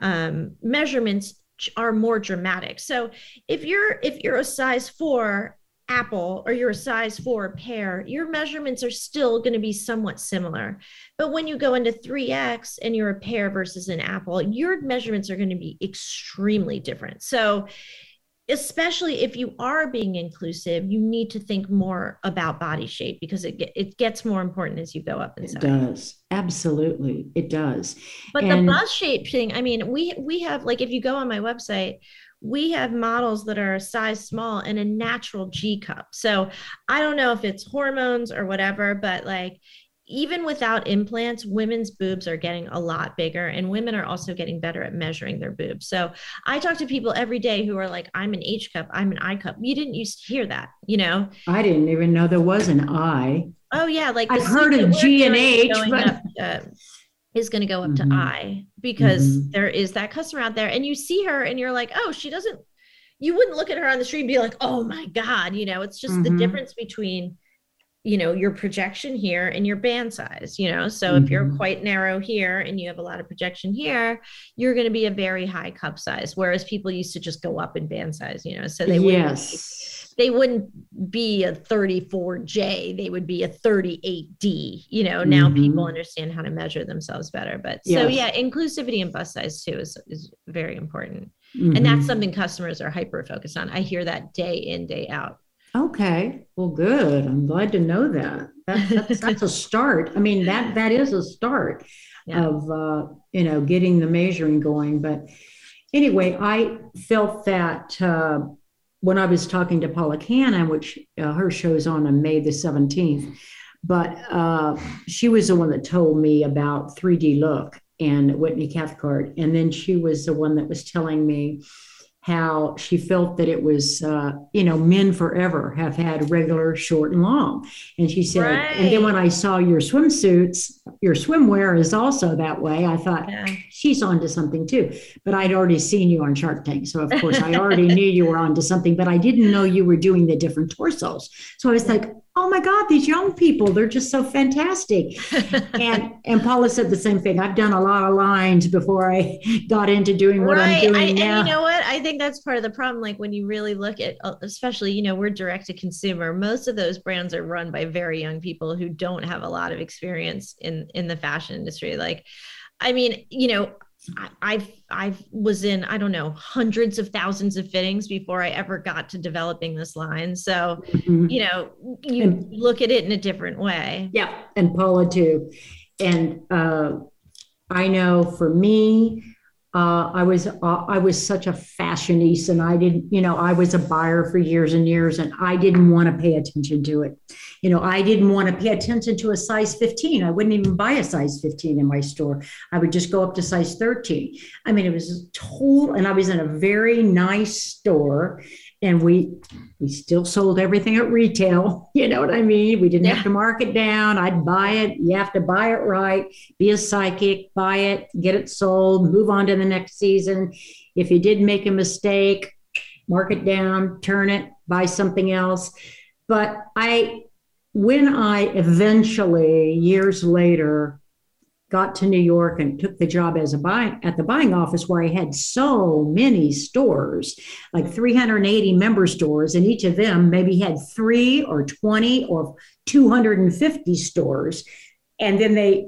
um, measurements are more dramatic. So if you're if you're a size four apple or you're a size four pear, your measurements are still going to be somewhat similar. But when you go into 3x and you're a pear versus an apple, your measurements are going to be extremely different. So especially if you are being inclusive, you need to think more about body shape because it it gets more important as you go up in It does absolutely. It does. But And- the bust shape thing, I mean, we we have like if you go on my website, we have models that are a size small and a natural G cup. So I don't know if it's hormones or whatever, but like even without implants, women's boobs are getting a lot bigger and women are also getting better at measuring their boobs. So I talk to people every day who are like, I'm an H cup, I'm an I cup. You didn't used to hear that, you know? I didn't even know there was an I. Oh yeah, like I've heard of G and H, but- up, uh, is going to go up Mhm. to I because Mhm. there is that customer out there, and you see her, and you're like, oh, she doesn't. You wouldn't look at her on the street and be like, oh my god, you know, it's just the Mhm. difference between, you know, your projection here and your band size, you know. So if you're Mhm. quite narrow here and you have a lot of projection here, you're going to be a very high cup size, whereas people used to just go up in band size, you know, so they wouldn't be- yes. they wouldn't be a 34J, they would be a 38D. You know, now Mhm. people understand how to measure themselves better. But so, yeah, inclusivity in bust size too is, is very important. And that's something customers are hyper focused on. I hear that day in, day out. Okay. Well, good. I'm glad to know that. that that's, that's a start. I mean, that that is a start Yeah. of uh, you know getting the measuring going. But anyway, I felt that uh, when I was talking to Paula Canna, which uh, her show's on on May the 17th, but uh, she was the one that told me about 3D Look and Whitney Cathcart, and then she was the one that was telling me how she felt that it was, uh, you know, men forever have had regular short and long. And she said, and then when I saw your swimsuits, your swimwear is also that way. I thought Yeah. she's onto something too. But I'd already seen you on Shark Tank. So, of course, I already knew you were onto something, but I didn't know you were doing the different torsos. So I was like, oh my God, these young people, they're just so fantastic. and and Paula said the same thing. I've done a lot of lines before I got into doing what I'm doing I, now. And you know what? I think that's part of the problem. Like when you really look at, uh, especially, you know, we're direct to consumer. Most of those brands are run by very young people who don't have a lot of experience in in the fashion industry. Like, I mean, you know, I've I've was in I don't know hundreds of thousands of fittings before I ever got to developing this line. So Mhm. you know, you And- look at it in a different way. Yeah, and Paula too. And uh, I know for me, uh, I was uh, I was such a fashionista, and I didn't, you know, I was a buyer for years and years, and I didn't want to pay attention to it. You know, I didn't want to pay attention to a size 15. I wouldn't even buy a size 15 in my store. I would just go up to size 13. I mean, it was total, and I was in a very nice store, and we we still sold everything at retail. You know what I mean? We didn't have to mark it down. I'd buy it. You have to buy it right. Be a psychic, buy it, get it sold, move on to the next season. If you did make a mistake, mark it down, turn it, buy something else. But I, when I eventually, years later, got to New York and took the job as a buy at the buying office where I had so many stores, like mm-hmm. 380 member stores, and each of them maybe had three or 20 or 250 stores. And then they,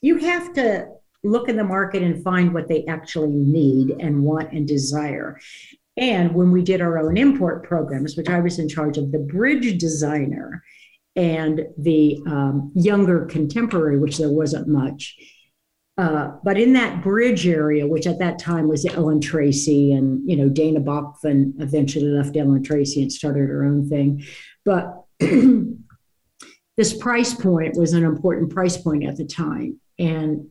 you have to look in the market and find what they actually need and want and desire. And when we did our own import programs, which I was in charge of, the bridge designer and the um, younger contemporary, which there wasn't much. Uh, but in that bridge area, which at that time was Ellen Tracy, and you know Dana Buchman eventually left Ellen Tracy and started her own thing. But this price point was an important price point at the time, and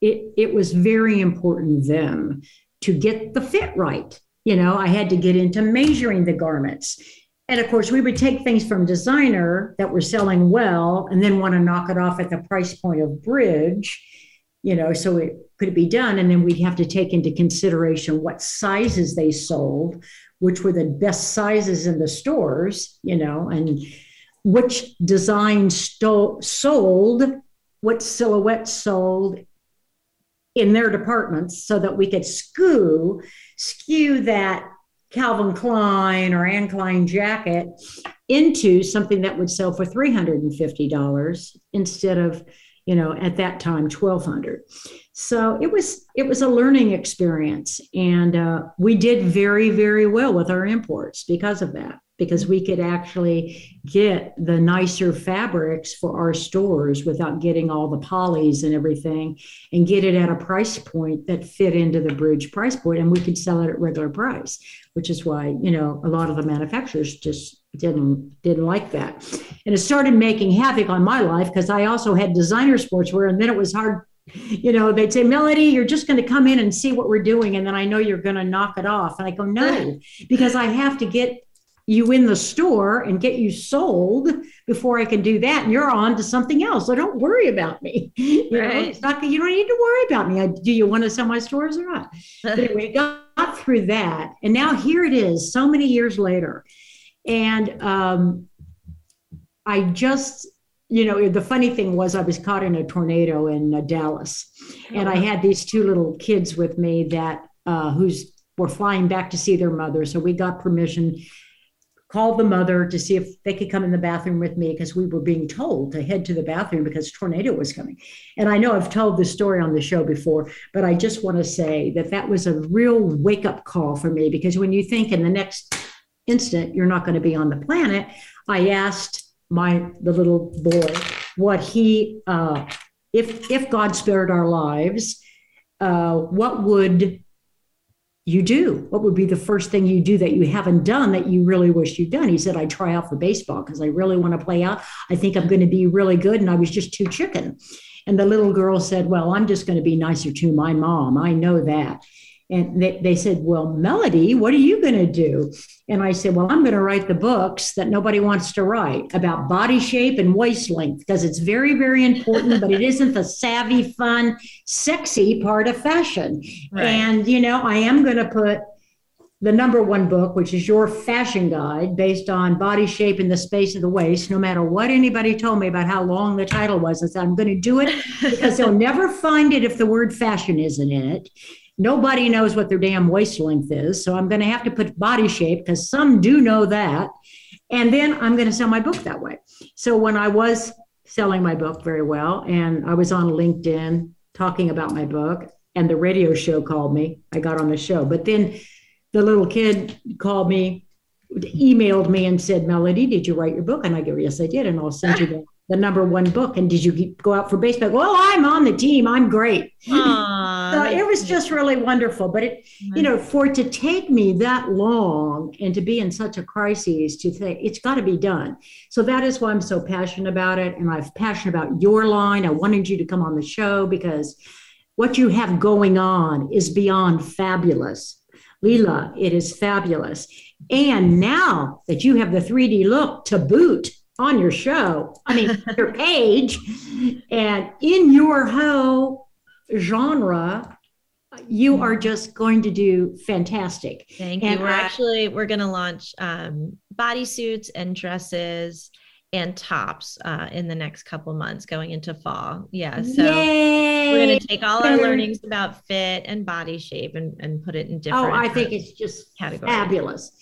it, it was very important then to get the fit right. You know, I had to get into measuring the garments. And of course, we would take things from designer that were selling well and then want to knock it off at the price point of bridge, you know, so it could be done. And then we'd have to take into consideration what sizes they sold, which were the best sizes in the stores, you know, and which design sto- sold, what silhouettes sold in their departments so that we could skew skew that Calvin Klein or Anne Klein jacket into something that would sell for $350 instead of, you know, at that time 1200 so it was it was a learning experience and uh, we did very very well with our imports because of that because we could actually get the nicer fabrics for our stores without getting all the polys and everything and get it at a price point that fit into the bridge price point and we could sell it at regular price which is why you know a lot of the manufacturers just didn't didn't like that and it started making havoc on my life because i also had designer sportswear and then it was hard you know, they'd say, Melody, you're just going to come in and see what we're doing. And then I know you're going to knock it off. And I go, no, because I have to get you in the store and get you sold before I can do that. And you're on to something else. So don't worry about me. You right. know, not, you don't need to worry about me. I, do you want to sell my stores or not? But anyway, got, got through that. And now here it is, so many years later. And um, I just, you know, the funny thing was I was caught in a tornado in uh, Dallas. And I had these two little kids with me that, uh, who's, were flying back to see their mother. So we got permission called the mother to see if they could come in the bathroom with me because we were being told to head to the bathroom because tornado was coming. And I know I've told this story on the show before, but I just want to say that that was a real wake up call for me because when you think in the next instant you're not going to be on the planet, I asked my the little boy what he uh, if if God spared our lives, uh, what would you do? What would be the first thing you do that you haven't done that you really wish you'd done? He said, I try out for baseball because I really want to play out. I think I'm going to be really good. And I was just too chicken. And the little girl said, Well, I'm just going to be nicer to my mom. I know that. And they, they said, Well, Melody, what are you going to do? And I said, Well, I'm going to write the books that nobody wants to write about body shape and waist length because it's very, very important, but it isn't the savvy, fun, sexy part of fashion. Right. And, you know, I am going to put the number one book, which is your fashion guide based on body shape and the space of the waist, no matter what anybody told me about how long the title was, I said, I'm going to do it because they'll never find it if the word fashion isn't in it. Nobody knows what their damn waist length is. So I'm going to have to put body shape because some do know that. And then I'm going to sell my book that way. So when I was selling my book very well, and I was on LinkedIn talking about my book, and the radio show called me, I got on the show. But then the little kid called me, emailed me, and said, Melody, did you write your book? And I go, Yes, I did. And I'll send you the the number one book. And did you go out for baseball? Well, I'm on the team. I'm great. Aww, so it was just really wonderful. But it, you know, for it to take me that long and to be in such a crisis to say it's got to be done. So that is why I'm so passionate about it. And I'm passionate about your line. I wanted you to come on the show because what you have going on is beyond fabulous. Leila, it is fabulous. And now that you have the 3D look to boot, on your show, I mean, your page, and in your whole genre, you are just going to do fantastic. Thank and you. We're I, actually we're going to launch um, bodysuits and dresses and tops uh, in the next couple months going into fall. Yeah. So Yay! we're going to take all our learnings about fit and body shape and, and put it in different. Oh, I think it's just categories. fabulous.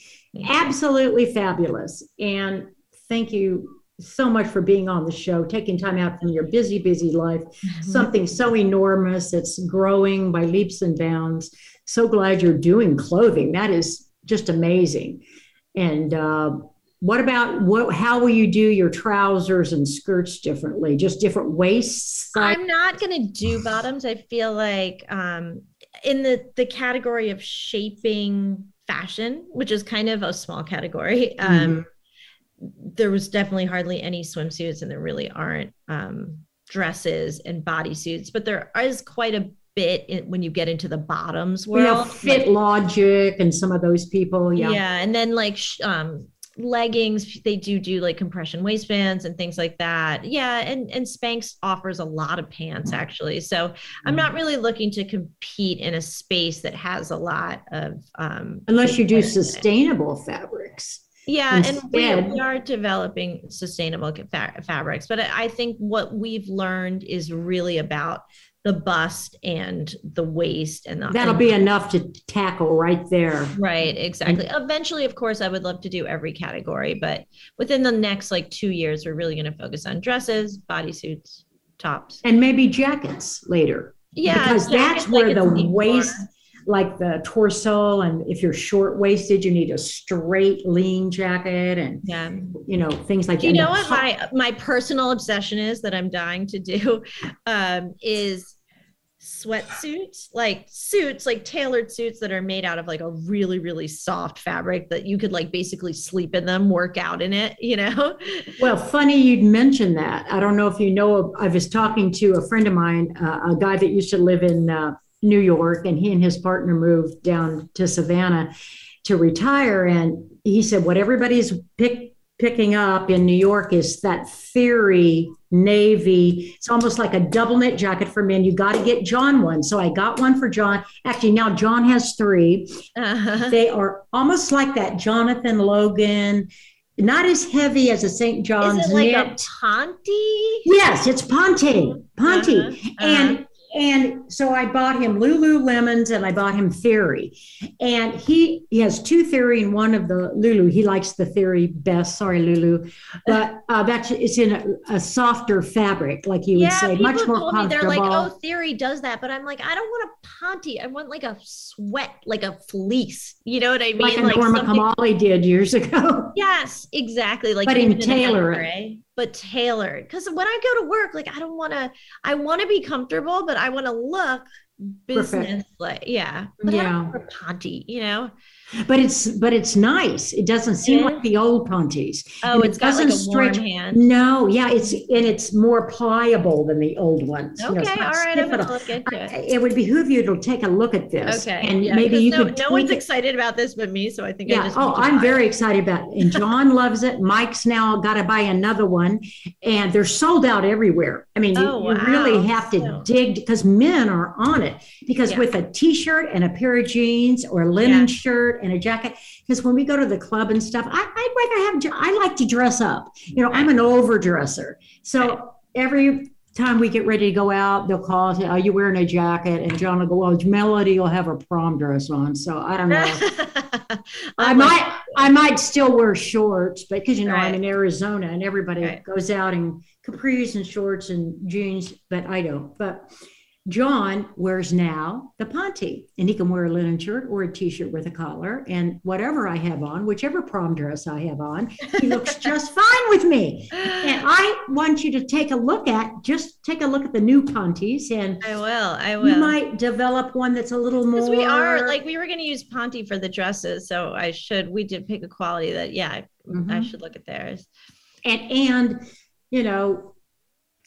Absolutely fabulous. And thank you so much for being on the show, taking time out from your busy, busy life. Mm-hmm. Something so enormous that's growing by leaps and bounds. So glad you're doing clothing. That is just amazing. And uh, what about what? How will you do your trousers and skirts differently? Just different waists? I'm not going to do bottoms. I feel like um, in the the category of shaping fashion, which is kind of a small category. Um, mm-hmm there was definitely hardly any swimsuits and there really aren't um, dresses and bodysuits, but there is quite a bit in, when you get into the bottoms We have world. Fit like- Logic and some of those people. Yeah. yeah. and then like sh- um leggings they do do like compression waistbands and things like that yeah and and spanx offers a lot of pants actually so i'm not really looking to compete in a space that has a lot of um Unless you do pants in it. sustainable fabrics. Yeah and we, we are developing sustainable fa- fabrics but I think what we've learned is really about the bust and the waist and the That'll and- be enough to tackle right there. Right, exactly. Eventually, of course, I would love to do every category, but within the next like two years, we're really going to focus on dresses, bodysuits, tops. And maybe jackets later. Yeah, Because that's where like, the it's deep waist, core. Like the torso, and if you're short waisted, you need a straight, lean jacket and, Yeah. you know, things like Do you know what my my personal obsession is that I'm dying to do? Um, is sweatsuits, like suits, like tailored suits that are made out of like a really, really soft fabric that you could like basically sleep in them, work out in it, you know? Well, funny you'd mention that. I don't know if you know, I was talking to a friend of mine, uh, a guy that used to live in uh, New York, and he and his partner moved down to Savannah to retire. And he said, what everybody's pick, picking up in New York is that theory navy. It's almost like a double knit jacket for men. You got to get John one. So I got one for John. Actually, now John has three. Uh-huh. They are almost like that Jonathan Logan, not as heavy as a St. John's Is it like knit. a Ponte? Yes, it's Ponte. Ponte. Uh-huh, uh-huh. And and so I bought him Lululemons and I bought him Theory. And he he has two Theory and one of the Lulu. He likes the Theory best. Sorry, Lulu. But uh, that's it's in a, a softer fabric, like you would yeah, say, much more comfortable. they're like, oh, Theory does that, but I'm like, I don't want a Ponte. I want like a sweat, like a fleece. You know what I mean? like a Norma something- Kamali did years ago. Yes, exactly. Like But in even a tailor it. lingerie, but tailored. Because when I go to work, like I don't want to. I want to be comfortable, but I want to look business like yeah. But I Yeah. don't want a Ponte, you know. But it's but it's nice. It doesn't seem like the old Pontes. Oh, it it's got like a doesn't warm stretch- hand. No, yeah, it's and it's more pliable than the old ones. You know, Okay, all right. I'm gonna look into it. I- It would behoove you to take a look at this. Okay, and yeah, maybe you no, could. no one's it. excited about this but me, so I think I Yeah. just. Oh, I'm very it. excited about it. And John loves it. Mike's now got to buy another one, and they're sold out everywhere. I mean, you, Oh, you really wow. have to So- dig because men are on it. Because Yeah. with a t-shirt and a pair of jeans or a linen Yeah. Shirt and a jacket, because when we go to the club and stuff, I, I'd rather have. I like to dress up. You know, I'm an overdresser, so every time we get ready to go out, they'll call and say, Are you wearing a jacket? And John will go, Well, Melody will have her prom dress on. So I don't know. I might I might still wear shorts, but because you know I'm in Arizona and everybody Right. goes out in capris and shorts and jeans, but I don't. But John wears now the Ponte, and he can wear a linen shirt or a t-shirt with a collar, and whatever I have on, whichever prom dress I have on, he looks just fine with me. And I want you to take a look at just take a look at the new Pontes, and I will. I will. you might develop one that's a little more. Because we are like we were going to use Ponte for the dresses, so I should. We did pick a quality that yeah, I Mhm. should look at theirs. and and you know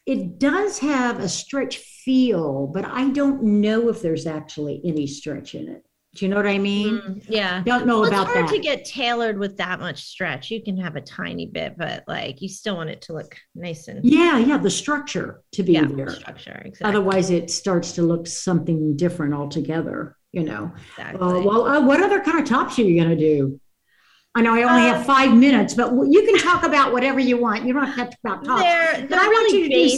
it does have a stretch feel but i don't know if there's actually any stretch in it do you know what i mean Mm, yeah, don't know Well, about it's hard that to get tailored with that much stretch. You can have a tiny bit, but like you still want it to look nice and yeah yeah the structure to be yeah, there structure. Exactly. otherwise it starts to look something different altogether you know exactly. uh, well uh, what other kind of tops are you going to do I know I only Uh, have five minutes, but you can talk about whatever you want. You don't have to talk about tops. they're but they're I want really you to do.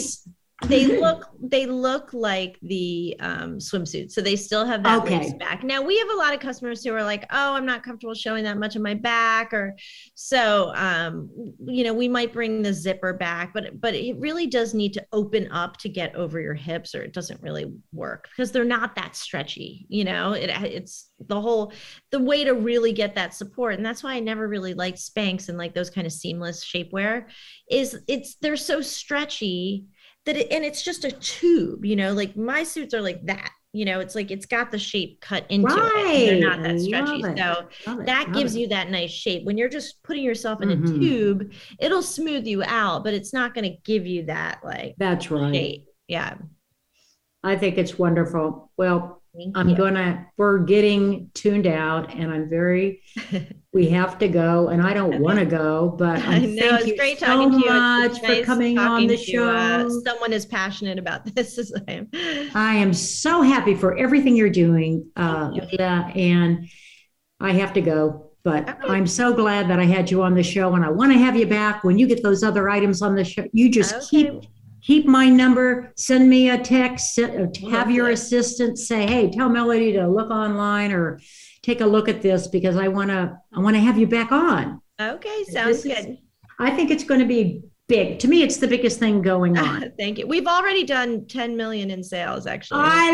They look they look like the um, swimsuit, so they still have that Okay. back. Now we have a lot of customers who are like, "Oh, I'm not comfortable showing that much of my back," or so um, you know we might bring the zipper back, but but it really does need to open up to get over your hips, or it doesn't really work because they're not that stretchy. You know, it it's the whole the way to really get that support, and that's why I never really liked Spanx and like those kind of seamless shapewear is it's they're so stretchy that it, and it's just a tube you know like my suits are like that you know, it's like it's got the shape cut into it. Right. They're not that stretchy. it. So Love it, that gives it. you that nice shape. When you're just putting yourself in Mhm. a tube, it'll smooth you out, but it's not going to give you that like That's right. shape. Yeah. I think it's wonderful. Well, Thank I'm you. gonna, we're getting tuned out and I'm very, we have to go and I don't want to go, but I know thank it's you great so talking to you. much It's for nice coming on the uh, show. someone as passionate about this as I am. I am so happy for everything you're doing, uh, you. And I have to go. But. I'm so glad that I had you on the show, and I want to have you back when you get those other items on the show. You just Okay. keep keep my number, send me a text, uh, have your assistant say, "Hey, tell Melody to look online or take a look at this because I want to I want to have you back on." Okay, sounds This is- good. I think it's going to be big. To me, it's the biggest thing going on. Thank you. We've already done 10 million in sales actually. I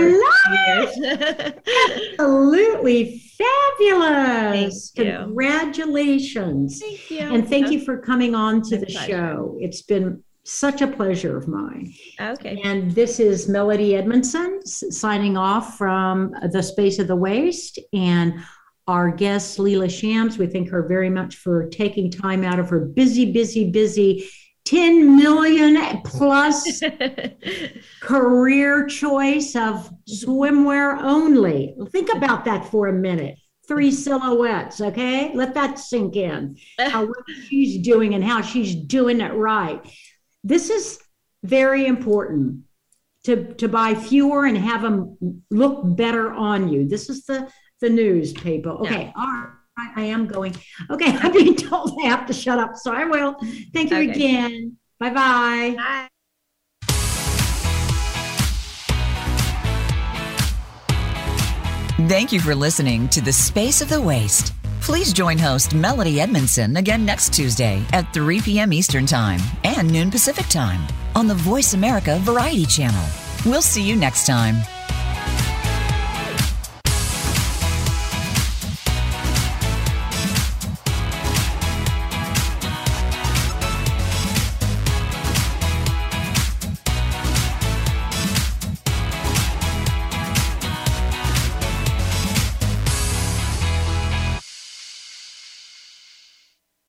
few years. Absolutely fabulous. Thank you. Congratulations. Thank you. And thank you for coming on to the show. It's been such a pleasure of mine. Okay. And this is Melody Edmondson signing off from the Space of the Waist. And our guest, Leila Shams, we thank her very much for taking time out of her busy, busy, busy 10 million plus career choice of swimwear only. Think about that for a minute. Three silhouettes, okay? Let that sink in. How she's doing and how she's doing it right. This is very important to, to buy fewer and have them look better on you. This is the, the news, people. Okay, all right. I am going. Okay, I'm being told I have to shut up, so I will. Thank you Okay. again. Bye bye. Bye. Thank you for listening to The Space of the Waist. Please join host Melody Edmondson again next Tuesday at 3 p.m. Eastern Time and noon Pacific Time on the Voice America Variety Channel. We'll see you next time.